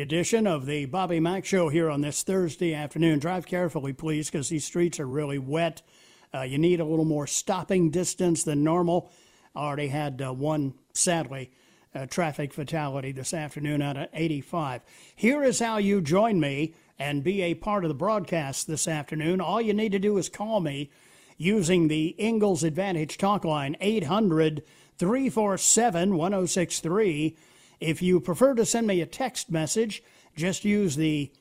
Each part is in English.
edition of the Bobby Mack Show here on this Thursday afternoon. Drive carefully, please, because these streets are really wet. Uh, you need a little more stopping distance than normal. I Already had uh, one, sadly, uh, traffic fatality this afternoon out of 85. Here is how you join me and be a part of the broadcast this afternoon. All you need to do is call me using the Ingles Advantage talk line, 800 347 1063. If you prefer to send me a text message, just use the,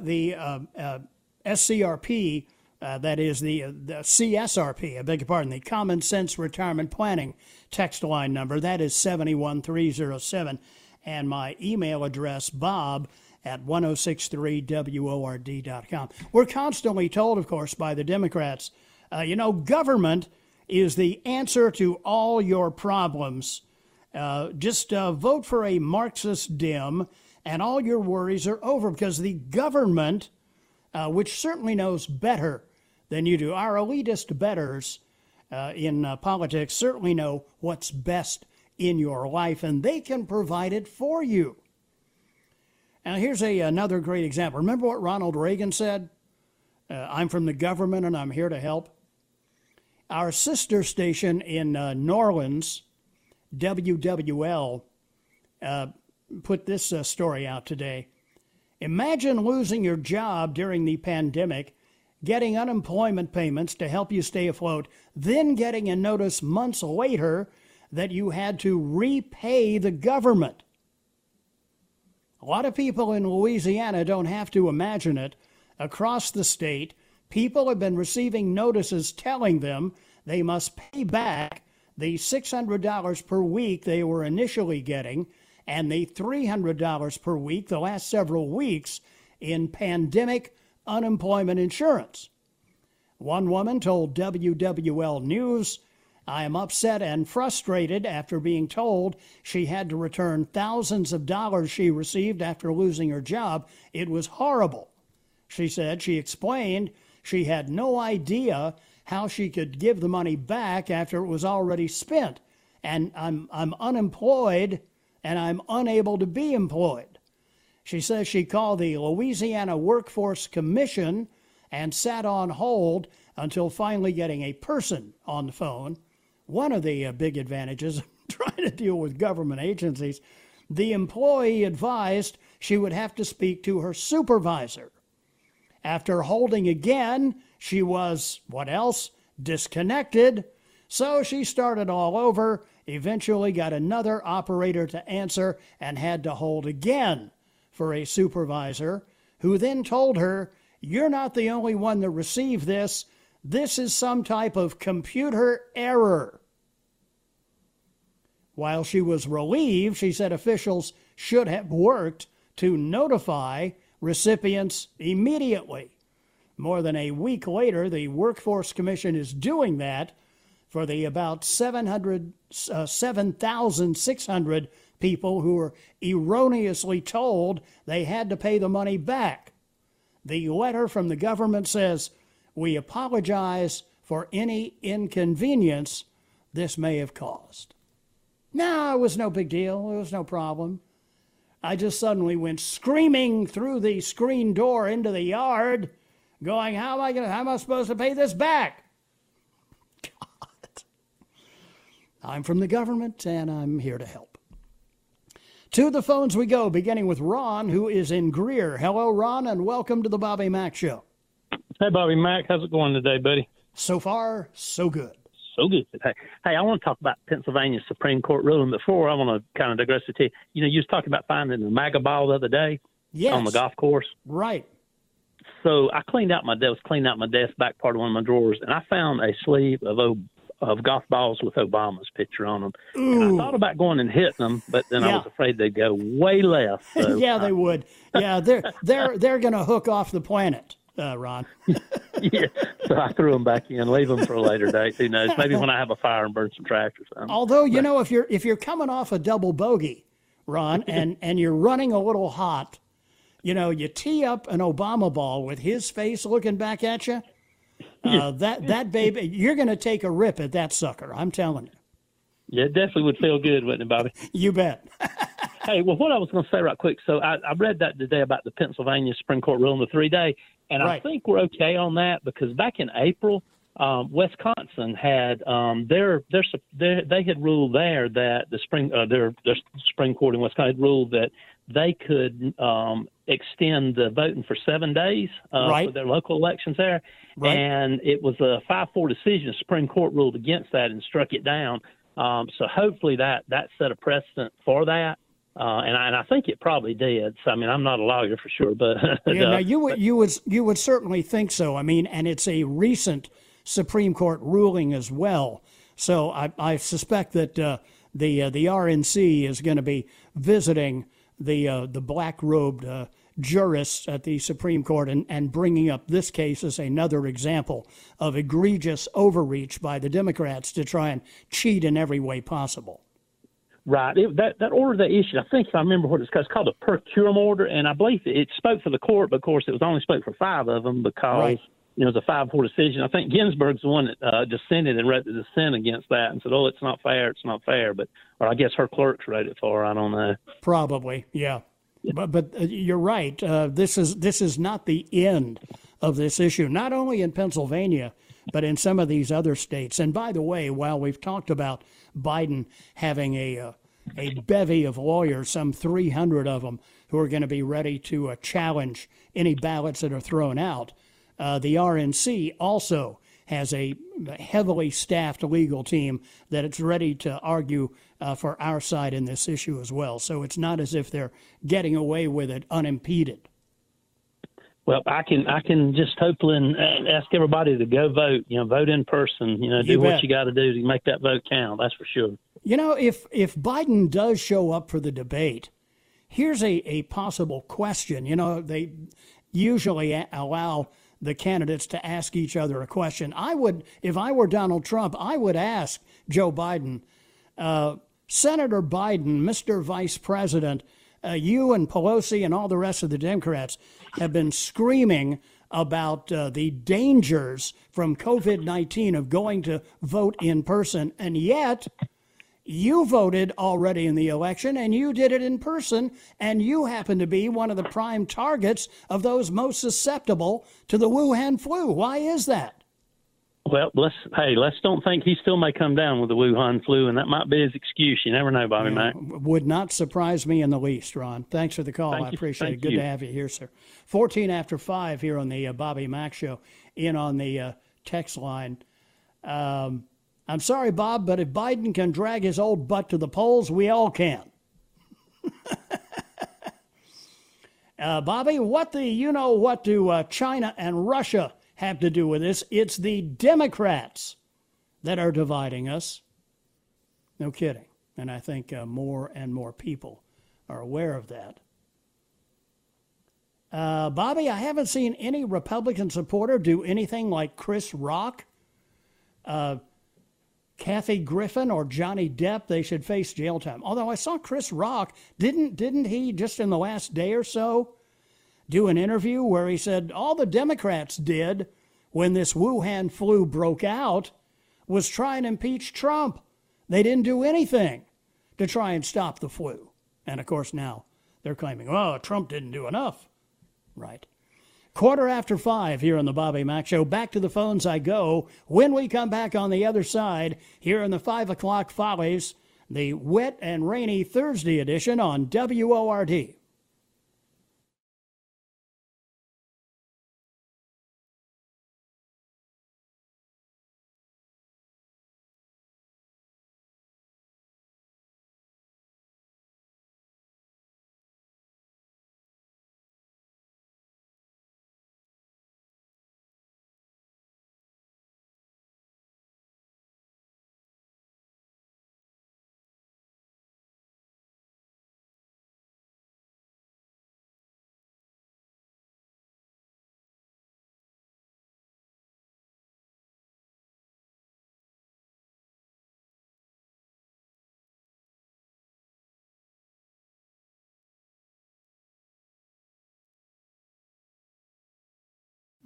the uh, uh, SCRP, uh, that is the, the CSRP, I beg your pardon, the Common Sense Retirement Planning text line number. That is 71307. And my email address, bob at 1063word.com. We're constantly told, of course, by the Democrats, uh, you know, government is the answer to all your problems. Uh, just uh, vote for a Marxist dim, and all your worries are over because the government, uh, which certainly knows better than you do, our elitist betters uh, in uh, politics certainly know what's best in your life, and they can provide it for you. Now, here's a, another great example. Remember what Ronald Reagan said? Uh, I'm from the government and I'm here to help. Our sister station in New Orleans, WWL, uh, put this uh, story out today. Imagine losing your job during the pandemic, getting unemployment payments to help you stay afloat, then getting a notice months later that you had to repay the government. A lot of people in Louisiana don't have to imagine it. Across the state, people have been receiving notices telling them they must pay back the $600 per week they were initially getting and the $300 per week the last several weeks in pandemic unemployment insurance. One woman told WWL News I am upset and frustrated after being told she had to return thousands of dollars she received after losing her job. It was horrible. She said she explained she had no idea how she could give the money back after it was already spent. And I'm, I'm unemployed and I'm unable to be employed. She says she called the Louisiana Workforce Commission and sat on hold until finally getting a person on the phone one of the uh, big advantages of trying to deal with government agencies, the employee advised she would have to speak to her supervisor. After holding again, she was, what else? Disconnected. So she started all over, eventually got another operator to answer, and had to hold again for a supervisor, who then told her, You're not the only one that received this. This is some type of computer error. While she was relieved, she said officials should have worked to notify recipients immediately. More than a week later, the Workforce Commission is doing that for the about 700, uh, 7,600 people who were erroneously told they had to pay the money back. The letter from the government says, We apologize for any inconvenience this may have caused. No, it was no big deal. It was no problem. I just suddenly went screaming through the screen door into the yard going, "How am I going? How am I supposed to pay this back?" God, I'm from the government, and I'm here to help. To the phones we go, beginning with Ron, who is in Greer. Hello, Ron, and welcome to the Bobby Mack Show. Hey, Bobby Mack, how's it going today, buddy? So far, so good. So good. Hey, hey, I want to talk about Pennsylvania Supreme Court ruling. Before I want to kind of digress to you. You know, you was talking about finding the MAGA ball the other day yes. on the golf course. Right. So I cleaned out my desk, cleaned out my desk back part of one of my drawers, and I found a sleeve of of golf balls with Obama's picture on them. Ooh. And I thought about going and hitting them, but then yeah. I was afraid they'd go way left. So yeah, they would. Yeah, they're they're they're going to hook off the planet, uh, Ron. yeah, so I threw them back in, leave them for a later date. Who knows? Maybe when I have a fire and burn some tracks or something. Although you but, know, if you're if you're coming off a double bogey, Ron, and and you're running a little hot, you know, you tee up an Obama ball with his face looking back at you uh, that that baby, you're going to take a rip at that sucker. I'm telling you. Yeah, it definitely would feel good, wouldn't it, Bobby? You bet. hey, well, what I was going to say right quick. So I, I read that today about the Pennsylvania Supreme Court ruling the three day, and right. I think we're okay on that because back in April, um, Wisconsin had um, their, their their they had ruled there that the spring uh, their their Supreme Court in Wisconsin had ruled that they could um, extend the voting for seven days uh, right. for their local elections there. Right. And it was a 5 4 decision. The Supreme Court ruled against that and struck it down. Um, so hopefully that, that set a precedent for that. Uh, and, I, and I think it probably did. So I mean, I'm not a lawyer for sure, but yeah, now you would you would you would certainly think so. I mean, and it's a recent Supreme Court ruling as well. So I, I suspect that uh, the uh, the RNC is going to be visiting the uh, the black robed uh, jurists at the Supreme Court and, and bringing up this case as another example of egregious overreach by the Democrats to try and cheat in every way possible. Right. It, that that order they issued, I think if I remember what it's called, it's called a per curiam order, and I believe it, it spoke for the court, but of course it was only spoke for five of them because right. You know it was a five four decision. I think Ginsburg's the one that uh, dissented and wrote the dissent against that and said, "Oh, it's not fair, it's not fair." But or I guess her clerks wrote it for her. I don't know. Probably, yeah. But but uh, you're right. Uh, this is this is not the end of this issue. Not only in Pennsylvania, but in some of these other states. And by the way, while we've talked about Biden having a uh, a bevy of lawyers, some 300 of them, who are going to be ready to uh, challenge any ballots that are thrown out, uh, the RNC also has a heavily staffed legal team that it's ready to argue uh, for our side in this issue as well. So it's not as if they're getting away with it unimpeded. Well, I can I can just hopefully ask everybody to go vote. You know, vote in person. You know, do you what you got to do to make that vote count. That's for sure. You know, if if Biden does show up for the debate, here's a, a possible question. You know, they usually allow the candidates to ask each other a question. I would, if I were Donald Trump, I would ask Joe Biden, uh, Senator Biden, Mr. Vice President, uh, you and Pelosi and all the rest of the Democrats have been screaming about uh, the dangers from COVID 19 of going to vote in person, and yet you voted already in the election and you did it in person, and you happen to be one of the prime targets of those most susceptible to the Wuhan flu. Why is that? Well, let's hey, let's don't think he still may come down with the Wuhan flu, and that might be his excuse. You never know, Bobby yeah, Mack. Would not surprise me in the least, Ron. Thanks for the call. Thank I appreciate Thank it. Good you. to have you here, sir. Fourteen after five here on the uh, Bobby Mack Show. In on the uh, text line. Um, I'm sorry, Bob, but if Biden can drag his old butt to the polls, we all can. uh, Bobby, what the you know what do uh, China and Russia have to do with this? It's the Democrats that are dividing us. No kidding. And I think uh, more and more people are aware of that. Uh, Bobby, I haven't seen any Republican supporter do anything like Chris Rock. Uh, Kathy Griffin or Johnny Depp, they should face jail time. Although I saw Chris Rock, didn't didn't he just in the last day or so do an interview where he said all the Democrats did when this Wuhan flu broke out was try and impeach Trump. They didn't do anything to try and stop the flu. And of course now they're claiming, "Oh, Trump didn't do enough." Right. Quarter after five here on the Bobby Mack Show. Back to the phones I go. When we come back on the other side, here in the five o'clock follies, the wet and rainy Thursday edition on WORD.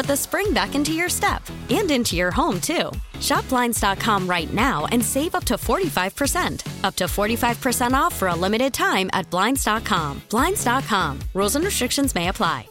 put the spring back into your step and into your home, too. Shop Blinds.com right now and save up to 45%. Up to 45% off for a limited time at Blinds.com. Blinds.com. Rules and restrictions may apply.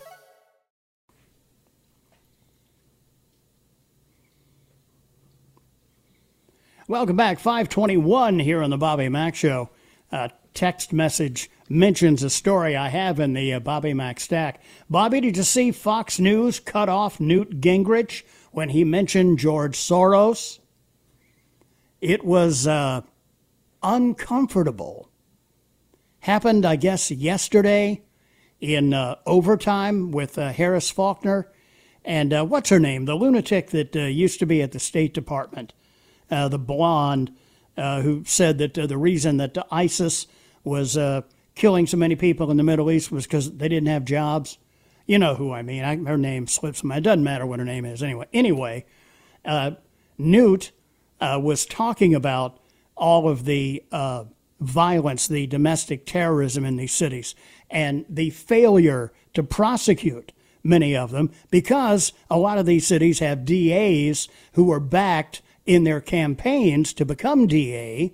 Welcome back. 521 here on the Bobby Mack Show. Uh, text message mentions a story I have in the uh, Bobby Mack stack. Bobby, did you see Fox News cut off Newt Gingrich when he mentioned George Soros? It was uh, uncomfortable. Happened, I guess, yesterday in uh, overtime with uh, Harris Faulkner. And uh, what's her name? The lunatic that uh, used to be at the State Department, the blonde who said that the reason that ISIS was killing so many people in the Middle East was because they didn't have jobs. You know who I mean. I, her name slips me. It doesn't matter what her name is anyway. Anyway, uh, Newt uh, was talking about all of the uh, violence, the domestic terrorism in these cities, and the failure to prosecute many of them because a lot of these cities have DAs who are backed in their campaigns to become DA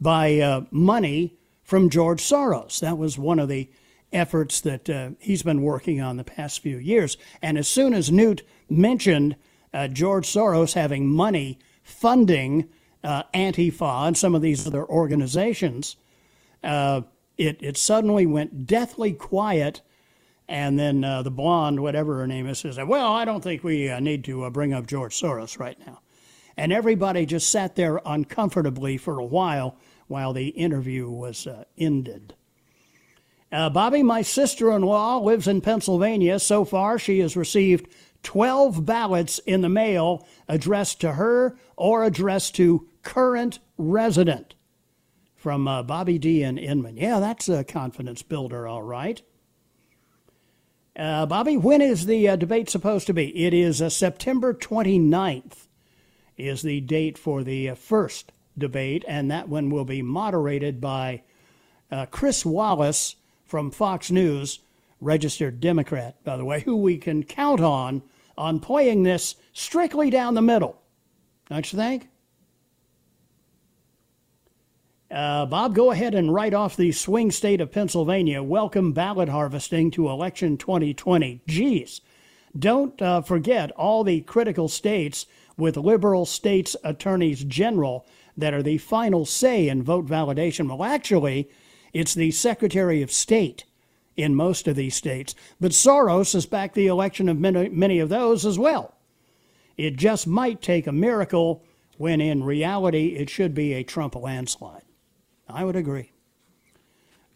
by uh, money from George Soros. That was one of the efforts that uh, he's been working on the past few years. And as soon as Newt mentioned uh, George Soros having money funding uh, Antifa and some of these other organizations, uh, it, it suddenly went deathly quiet. And then uh, the blonde, whatever her name is, says, Well, I don't think we uh, need to bring up George Soros right now. And everybody just sat there uncomfortably for a while while the interview was uh, ended. Uh, Bobby, my sister in law, lives in Pennsylvania. So far, she has received 12 ballots in the mail addressed to her or addressed to current resident. From uh, Bobby D. in Inman. Yeah, that's a confidence builder, all right. Uh, Bobby, when is the uh, debate supposed to be? It is uh, September 29th is the date for the uh, first debate, and that one will be moderated by uh, Chris Wallace from Fox News, registered Democrat, by the way, who we can count on on playing this strictly down the middle. Don't you think? Uh, Bob, go ahead and write off the swing state of Pennsylvania. Welcome ballot harvesting to election 2020. Geez, don't uh, forget all the critical states with liberal states attorneys general that are the final say in vote validation. Well, actually, it's the Secretary of State in most of these states. But Soros has backed the election of many, many of those as well. It just might take a miracle when in reality it should be a Trump landslide. I would agree.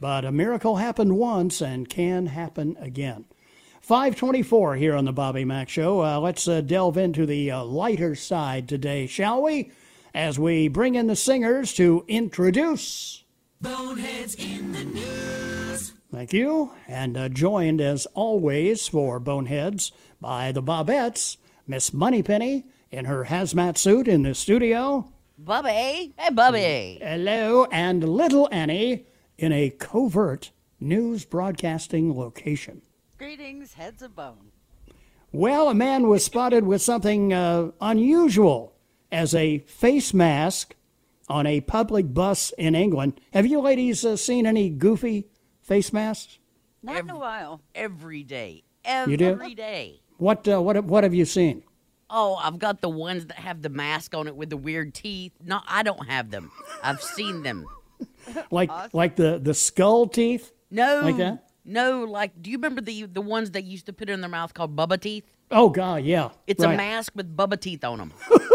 But a miracle happened once and can happen again. 524 here on the Bobby Mack Show. Uh, let's uh, delve into the uh, lighter side today, shall we? As we bring in the singers to introduce. Boneheads in the news. Thank you. And uh, joined as always for Boneheads by the Bobettes, Miss Moneypenny in her hazmat suit in the studio. Bubby. Hey, Bubby. Hello. And Little Annie in a covert news broadcasting location. Greetings, heads of bone. Well, a man was spotted with something uh, unusual as a face mask on a public bus in England. Have you ladies uh, seen any goofy face masks? Not every, in a while. Every day. Every you do? day. What, uh, what, what have you seen? Oh, I've got the ones that have the mask on it with the weird teeth. No, I don't have them. I've seen them. like awesome. like the, the skull teeth? No. Like that? No, like, do you remember the the ones they used to put in their mouth called Bubba teeth? Oh God, yeah. It's right. a mask with Bubba teeth on them.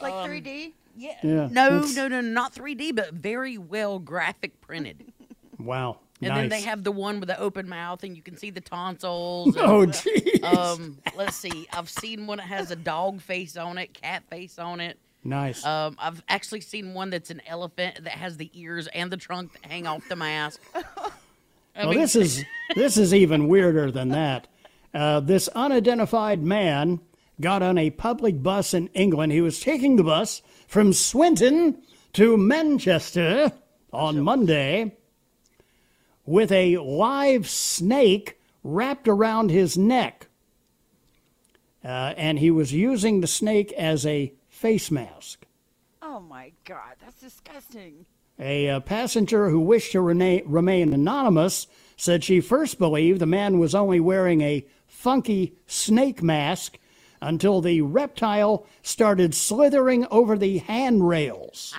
like um, 3D. Yeah. yeah. No, it's... no, no, not 3D, but very well graphic printed. Wow. And nice. then they have the one with the open mouth, and you can see the tonsils. And, oh, jeez. Um, let's see. I've seen one that has a dog face on it, cat face on it. Nice. Um, I've actually seen one that's an elephant that has the ears and the trunk that hang off the mask. I well, mean, this is this is even weirder than that. Uh, this unidentified man got on a public bus in England. He was taking the bus from Swinton to Manchester on Monday with a live snake wrapped around his neck. Uh, and he was using the snake as a face mask. Oh my God, that's disgusting. A uh, passenger who wished to rena- remain anonymous said she first believed the man was only wearing a funky snake mask until the reptile started slithering over the handrails.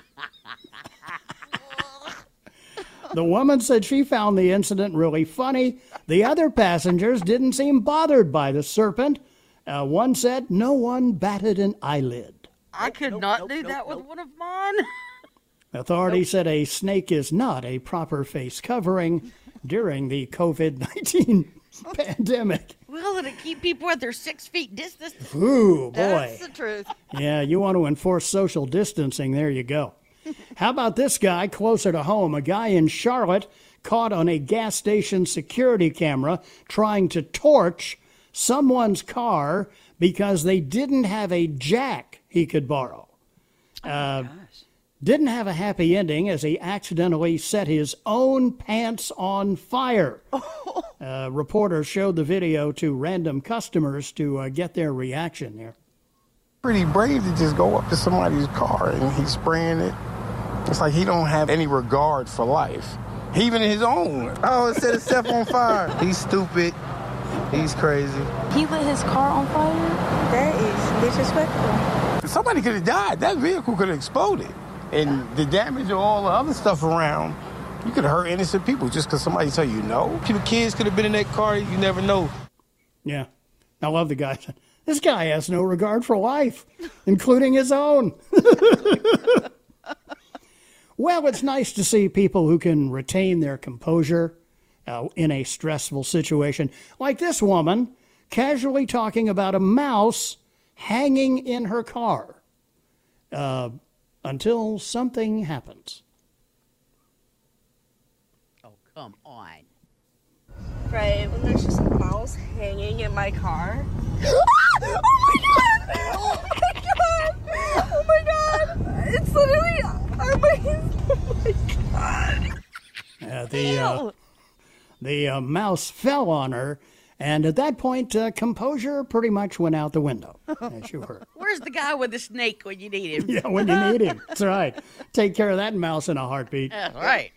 the woman said she found the incident really funny. The other passengers didn't seem bothered by the serpent. Uh, one said no one batted an eyelid. I could nope, not nope, do nope, that with one of mine. Authorities said a snake is not a proper face covering during the COVID 19 pandemic. Well, it'll keep people at their six feet distance. Ooh, boy. That's the truth. Yeah, you want to enforce social distancing. There you go. How about this guy closer to home? A guy in Charlotte caught on a gas station security camera trying to torch someone's car because they didn't have a jack he could borrow. Oh uh, didn't have a happy ending as he accidentally set his own pants on fire. uh, reporters showed the video to random customers to uh, get their reaction there. Pretty brave to just go up to somebody's car and he's spraying it. It's like he don't have any regard for life. Even his own. Oh, it set himself on fire. He's stupid. He's crazy. He lit his car on fire? That is disrespectful. Somebody could have died. That vehicle could have exploded and the damage of all the other stuff around, you could hurt innocent people just because somebody tell you no. The kids could have been in that car. You never know. Yeah, I love the guy. This guy has no regard for life, including his own. well, it's nice to see people who can retain their composure uh, in a stressful situation, like this woman casually talking about a mouse hanging in her car. Uh, until something happens. Oh, come on. Right, when there's just a mouse hanging in my car. oh my god! Oh my god! Oh my god! It's literally on my. Oh my god! Uh, the uh, the uh, mouse fell on her And at that point, uh, composure pretty much went out the window, as you heard. Where's the guy with the snake when you need him? yeah, when you need him. That's right. Take care of that mouse in a heartbeat. That's right.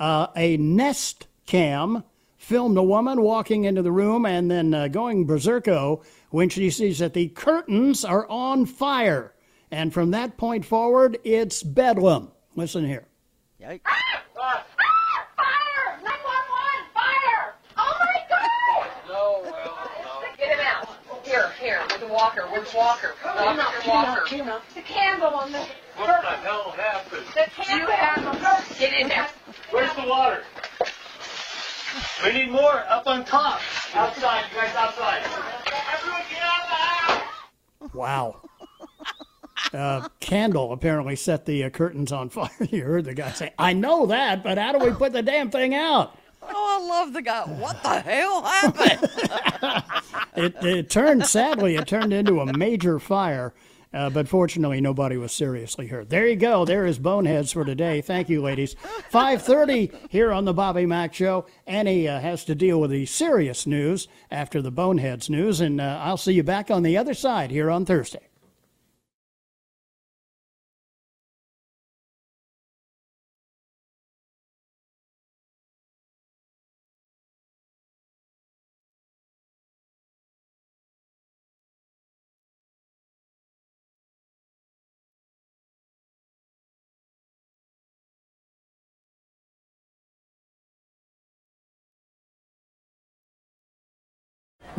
Uh, a Nest cam filmed a woman walking into the room and then uh, going berserko when she sees that the curtains are on fire. And from that point forward, it's bedlam. Listen here. Yikes. Get him out. Here, here, with the walker, with the walker. Walk with your walker. The candle on the. What the hell happened? The candle. Get in there. Where's the water? We need more up on top. Outside, you guys outside. Everyone get out of the house! Wow. Uh, candle apparently set the uh, curtains on fire. You heard the guy say, I know that, but how do we put the damn thing out? Oh, I love the guy. What the hell happened? It, it turned, sadly, it turned into a major fire, uh, but fortunately nobody was seriously hurt. There you go. There is Boneheads for today. Thank you, ladies. 5.30 here on the Bobby Mack Show. Annie uh, has to deal with the serious news after the Boneheads news, and uh, I'll see you back on the other side here on Thursday.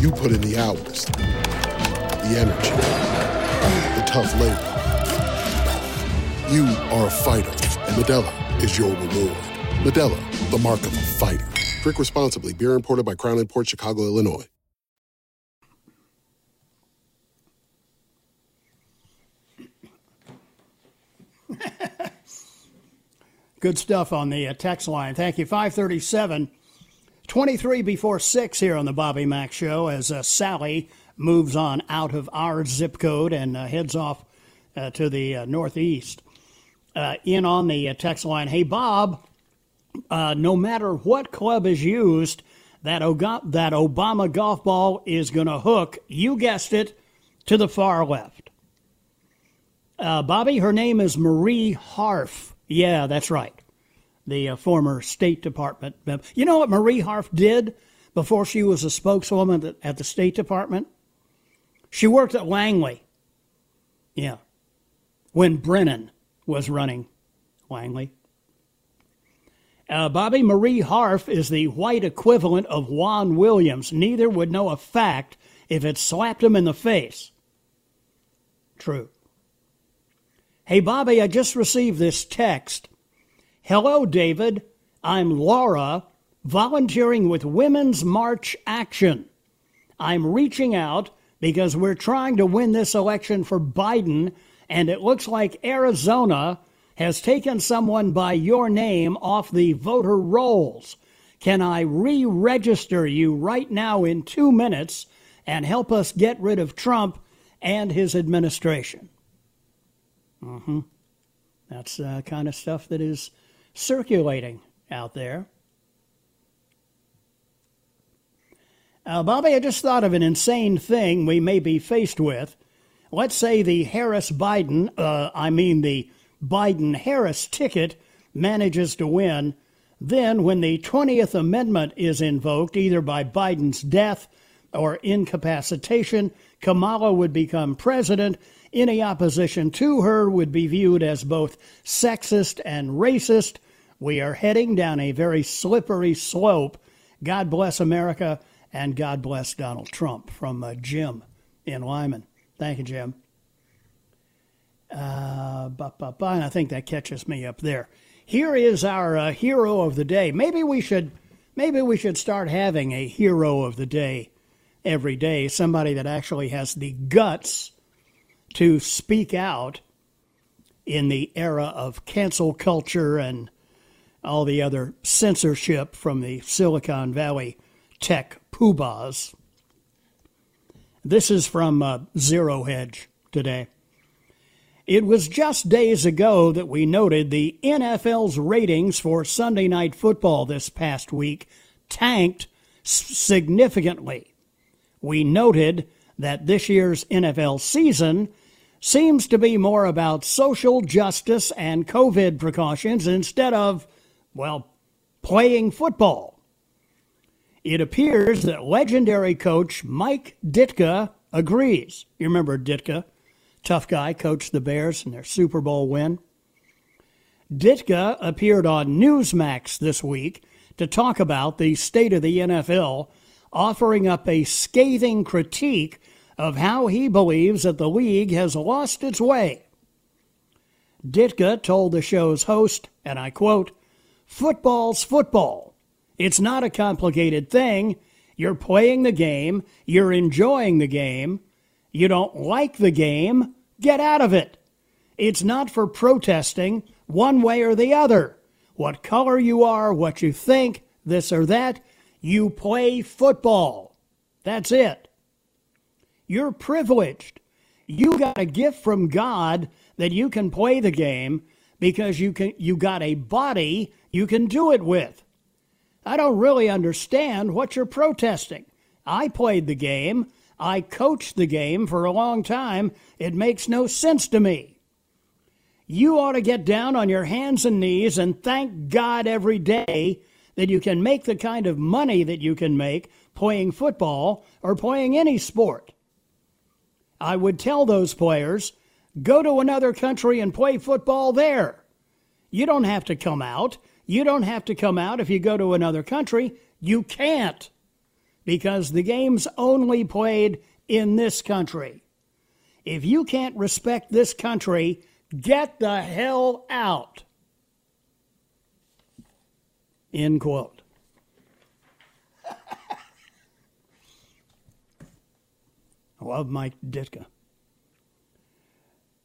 You put in the hours, the energy, the tough labor. You are a fighter, and Modelo is your reward. Modelo, the mark of a fighter. Drink responsibly. Beer imported by Crown Imports Chicago, Illinois. Good stuff on the uh, text line. Thank you. 537, 23 before 6 here on the Bobby Mack Show as uh, Sally moves on out of our zip code and uh, heads off uh, to the uh, northeast. Uh, in on the text line, hey, Bob, no matter what club is used, that, Oga- that Obama golf ball is going to hook, you guessed it, to the far left. Bobby, her name is Marie Harf. Yeah, that's right. The uh, former State Department. You know what Marie Harf did before she was a spokeswoman at, at the State Department? She worked at Langley. Yeah. When Brennan was running Langley. Uh, Bobby Marie Harf is the white equivalent of Juan Williams. Neither would know a fact if it slapped him in the face. True. Hey, Bobby, I just received this text. Hello, David. I'm Laura, volunteering with Women's March Action. I'm reaching out because we're trying to win this election for Biden, and it looks like Arizona has taken someone by your name off the voter rolls. Can I re register you right now in two minutes and help us get rid of Trump and his administration? Mm-hmm. That's uh, kind of stuff that is circulating out there. Uh, Bobby, I just thought of an insane thing we may be faced with. Let's say the Harris Biden, uh, I mean the Biden Harris ticket, manages to win. Then, when the 20th Amendment is invoked, either by Biden's death or incapacitation, Kamala would become president. Any opposition to her would be viewed as both sexist and racist. We are heading down a very slippery slope. God bless America And God bless Donald Trump from uh, Jim in Lyman. Thank you, Jim. Uh, bah, bah, bah, and I think that catches me up there. Here is our uh, hero of the day. Maybe we should, maybe we should start having a hero of the day every day. Somebody that actually has the guts to speak out in the era of cancel culture and all the other censorship from the Silicon Valley tech poobahs. This is from uh, Zero Hedge today. It was just days ago that we noted the NFL's ratings for Sunday night football this past week tanked significantly. We noted that this year's NFL season seems to be more about social justice and COVID precautions instead of, well, playing football. It appears that legendary coach Mike Ditka agrees. You remember Ditka? Tough guy, coached the Bears in their Super Bowl win. Ditka appeared on Newsmax this week to talk about the state of the NFL, offering up a scathing critique of how he believes that the league has lost its way. Ditka told the show's host, and I quote, Football's football. It's not a complicated thing. You're playing the game, you're enjoying the game. You don't like the game, get out of it. It's not for protesting one way or the other. What color you are, what you think, this or that, you play football. That's it. You're privileged. You got a gift from God that you can play the game because you can you got a body you can do it with. I don't really understand what you're protesting. I played the game. I coached the game for a long time. It makes no sense to me. You ought to get down on your hands and knees and thank God every day that you can make the kind of money that you can make playing football or playing any sport. I would tell those players go to another country and play football there. You don't have to come out. You don't have to come out if you go to another country. You can't because the game's only played in this country. If you can't respect this country, get the hell out. End quote. Love Mike Ditka.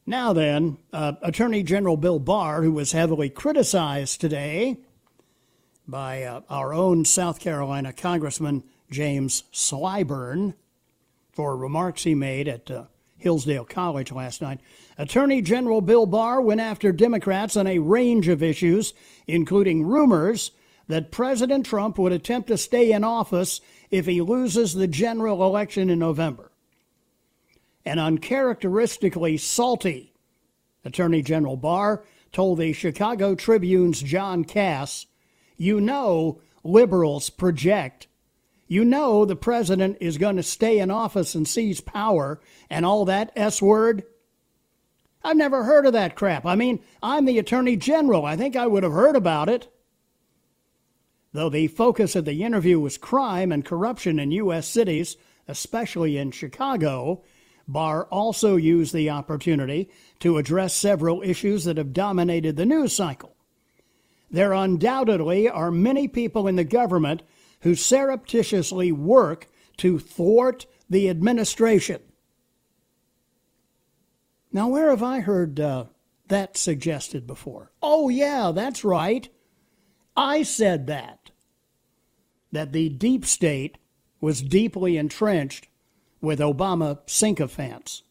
Now then, uh, Attorney General Bill Barr, who was heavily criticized today by uh, our own South Carolina Congressman James Clyburn for remarks he made at uh, Hillsdale College last night. Attorney General Bill Barr went after Democrats on a range of issues, including rumors that President Trump would attempt to stay in office if he loses the general election in November. An uncharacteristically salty Attorney General Barr told the Chicago Tribune's John Kass. You know, liberals project you know the president is going to stay in office and seize power and all that S word. I've never heard of that crap. I mean, I'm the Attorney General. I think I would have heard about it. Though the focus of the interview was crime and corruption in U.S. cities, especially in Chicago, Barr also used the opportunity to address several issues that have dominated the news cycle. There undoubtedly are many people in the government who surreptitiously work to thwart the administration. Now, where have I heard uh, that suggested before? Oh, yeah, that's right. I said that. That the deep state was deeply entrenched with Obama sycophants.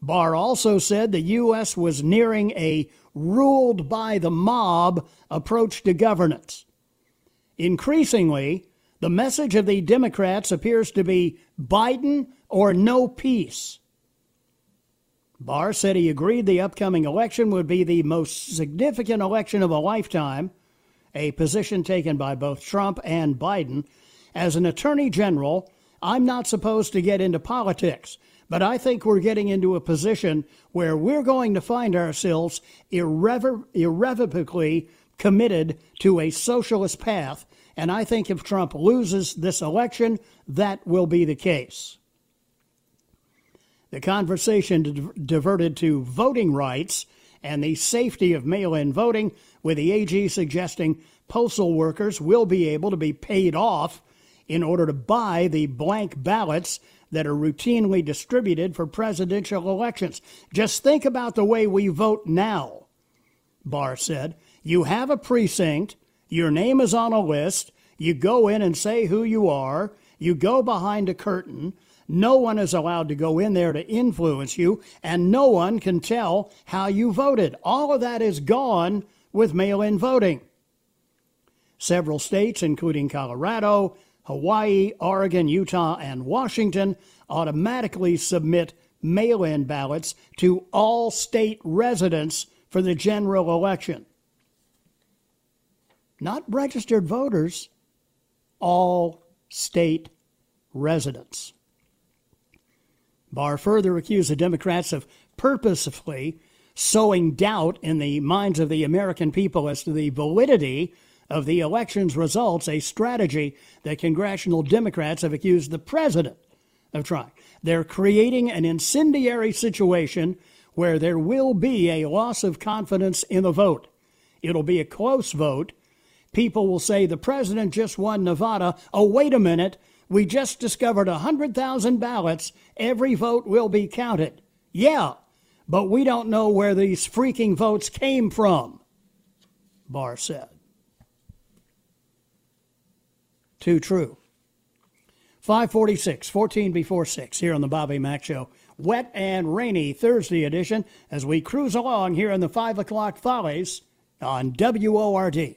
Barr also said the U.S. was nearing a ruled by the mob approach to governance. Increasingly, the message of the Democrats appears to be Biden or no peace. Barr said he agreed the upcoming election would be the most significant election of a lifetime, a position taken by both Trump and Biden. As an attorney general, I'm not supposed to get into politics, but I think we're getting into a position where we're going to find ourselves irrever- irrevocably committed to a socialist path And I think if Trump loses this election, that will be the case. The conversation diverted to voting rights and the safety of mail in voting, with the AG suggesting postal workers will be able to be paid off in order to buy the blank ballots that are routinely distributed for presidential elections. Just think about the way we vote now, Barr said. You have a precinct, your name is on a list, you go in and say who you are, you go behind a curtain. No one is allowed to go in there to influence you, and no one can tell how you voted. All of that is gone with mail in voting. Several states, including Colorado, Hawaii, Oregon, Utah, and Washington, automatically submit mail in ballots to all state residents for the general election. Not registered voters, all state residents. Barr further accused the Democrats of purposefully sowing doubt in the minds of the American people as to the validity of the election's results, a strategy that congressional Democrats have accused the president of trying. They're creating an incendiary situation where there will be a loss of confidence in the vote. It'll be a close vote. People will say the president just won Nevada. Oh, wait a minute. We just discovered 100,000 ballots. Every vote will be counted. Yeah, but we don't know where these freaking votes came from, Barr said. Too true. 546, 14 before 6 here on the Bobby Mack Show. Wet and rainy Thursday edition as we cruise along here in the 5 o'clock follies on WORD.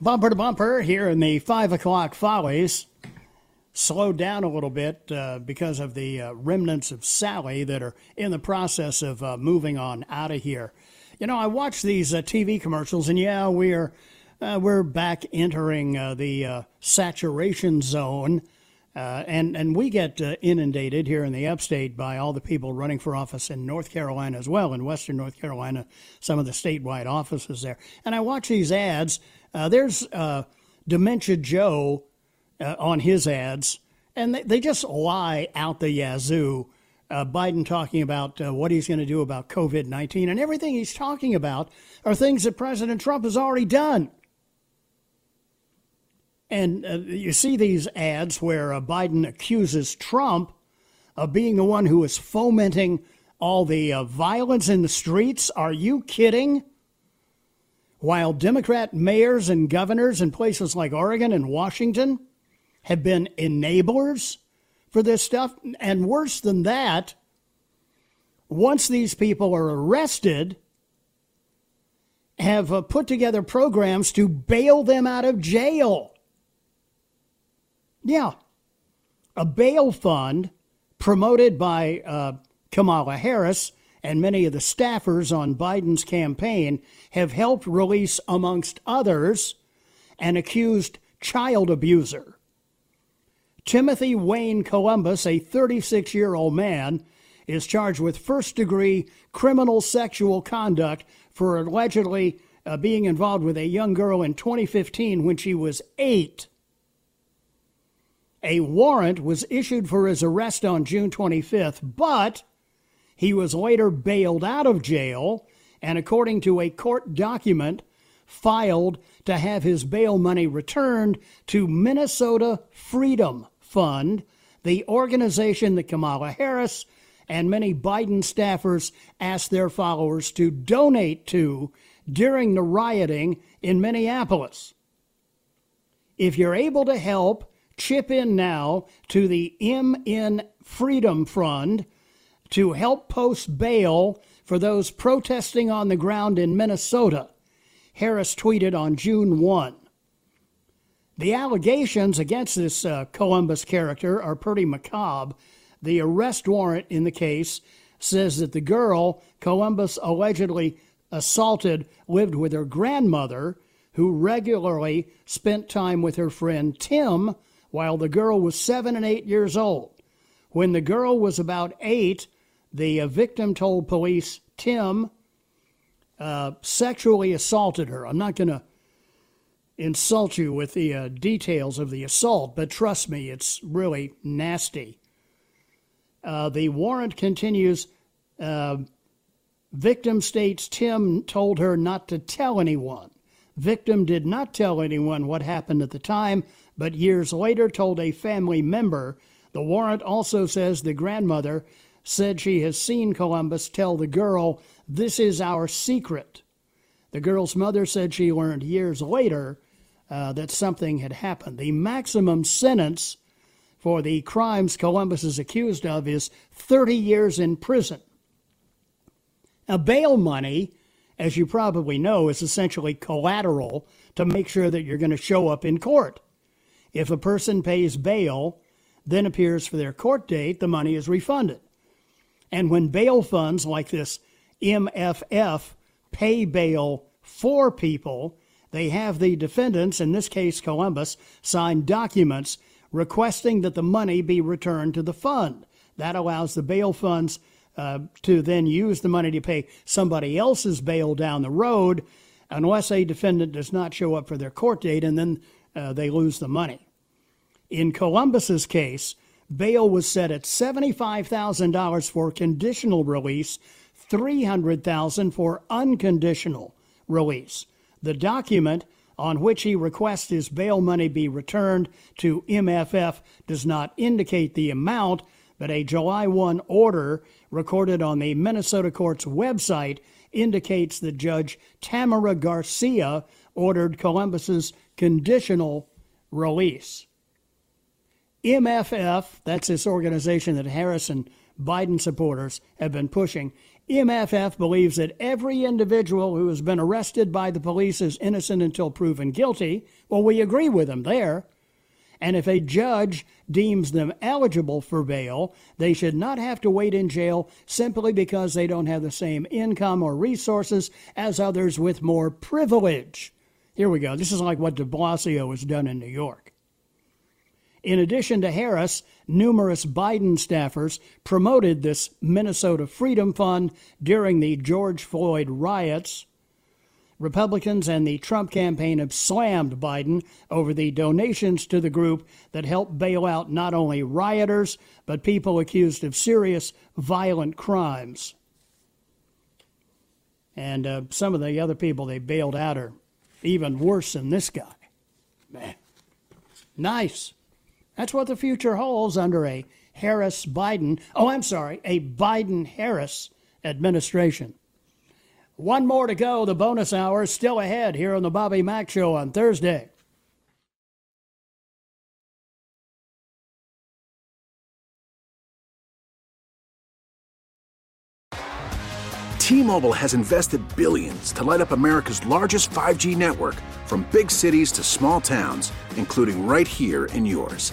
Bumper to bumper here in the 5 o'clock follies. Slowed down a little bit uh, because of the uh, remnants of Sally that are in the process of uh, moving on out of here. You know, I watch these uh, TV commercials, and yeah, we're uh, we're back entering uh, the saturation zone, and and we get inundated here in the upstate by all the people running for office in North Carolina as well, in Western North Carolina, some of the statewide offices there. And I watch these ads. there's Dementia Joe uh, on his ads, and they, they just lie out the yazoo. Uh, Biden talking about uh, what he's going to do about COVID 19, and everything he's talking about are things that President Trump has already done. And uh, you see these ads where uh, Biden accuses Trump of being the one who is fomenting all the uh, violence in the streets. Are you kidding? While Democrat mayors and governors in places like Oregon and Washington have been enablers for this stuff. And worse than that, once these people are arrested, have uh, put together programs to bail them out of jail. Yeah, a bail fund promoted by uh, Kamala Harris and many of the staffers on Biden's campaign have helped release, amongst others, an accused child abuser Timothy Wayne Columbus, a 36 year old man, is charged with first degree criminal sexual conduct for allegedly uh, being involved with a young girl in 2015 when she was eight. A warrant was issued for his arrest on June 25th, but he was later bailed out of jail and, according to a court document, filed to have his bail money returned to Minnesota Freedom Fund, the organization that Kamala Harris and many Biden staffers asked their followers to donate to during the rioting in Minneapolis. If you're able to help, chip in now to the MN Freedom Fund to help post bail for those protesting on the ground in Minnesota, Harris tweeted on June 1. The allegations against this uh, Columbus character are pretty macabre. The arrest warrant in the case says that the girl Columbus allegedly assaulted lived with her grandmother, who regularly spent time with her friend Tim while the girl was seven and eight years old. When the girl was about eight, the uh, victim told police Tim uh, sexually assaulted her. I'm not going to insult you with the uh, details of the assault, but trust me, it's really nasty. Uh, the warrant continues. Uh, victim states Tim told her not to tell anyone. Victim did not tell anyone what happened at the time, but years later told a family member. The warrant also says the grandmother said she has seen Columbus tell the girl, This is our secret. The girl's mother said she learned years later uh, that something had happened. The maximum sentence for the crimes Columbus is accused of is 30 years in prison. Now, bail money, as you probably know, is essentially collateral to make sure that you're going to show up in court. If a person pays bail, then appears for their court date, the money is refunded. And when bail funds like this MFF pay bail for people, they have the defendants, in this case Columbus, sign documents requesting that the money be returned to the fund. That allows the bail funds uh, to then use the money to pay somebody else's bail down the road, unless a defendant does not show up for their court date, and then uh, they lose the money. In Columbus's case, Bail was set at $75,000 for conditional release, $300,000 for unconditional release. The document on which he requests his bail money be returned to MFF does not indicate the amount, but a July 1 order recorded on the Minnesota court's website indicates that Judge Tamara Garcia ordered Columbus's conditional release. MFF, that's this organization that Harris and Biden supporters have been pushing. MFF believes that every individual who has been arrested by the police is innocent until proven guilty. Well, we agree with them there. And if a judge deems them eligible for bail, they should not have to wait in jail simply because they don't have the same income or resources as others with more privilege. Here we go. This is like what de Blasio has done in New York. In addition to Harris, numerous Biden staffers promoted this Minnesota Freedom Fund during the George Floyd riots. Republicans and the Trump campaign have slammed Biden over the donations to the group that helped bail out not only rioters, but people accused of serious violent crimes. And uh, some of the other people they bailed out are even worse than this guy. Man, nice. That's what the future holds under a Harris Biden, oh, I'm sorry, a Biden Harris administration. One more to go. The bonus hour is still ahead here on the Bobby Mack Show on Thursday. T-Mobile has invested billions to light up America's largest 5G network from big cities to small towns, including right here in yours.